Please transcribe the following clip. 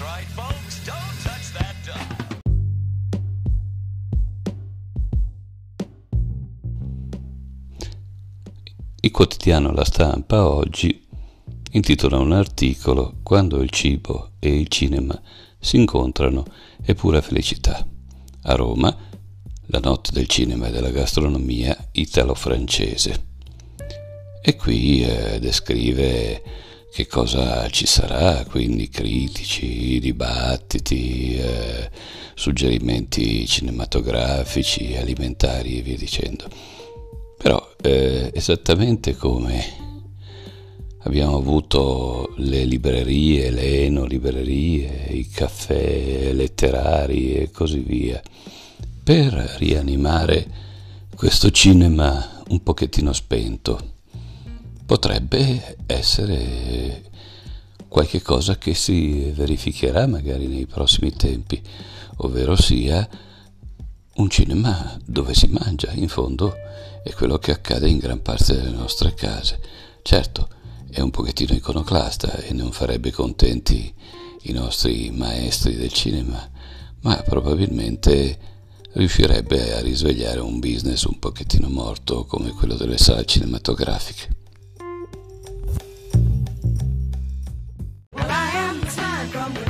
Right, folks. Don't touch that dial. Il quotidiano La Stampa oggi intitola un articolo Quando il cibo e il cinema si incontrano è pura felicità. A Roma, la notte del cinema e della gastronomia italo-francese. E qui eh, descrive che cosa ci sarà, quindi critici, dibattiti, eh, suggerimenti cinematografici, alimentari e via dicendo. Però eh, esattamente come abbiamo avuto le librerie, le enolibrerie, i caffè letterari e così via, per rianimare questo cinema un pochettino spento potrebbe essere qualche cosa che si verificherà magari nei prossimi tempi, ovvero sia un cinema dove si mangia, in fondo è quello che accade in gran parte delle nostre case. Certo, è un pochettino iconoclasta e non farebbe contenti i nostri maestri del cinema, ma probabilmente riuscirebbe a risvegliare un business un pochettino morto come quello delle sale cinematografiche. It's not from the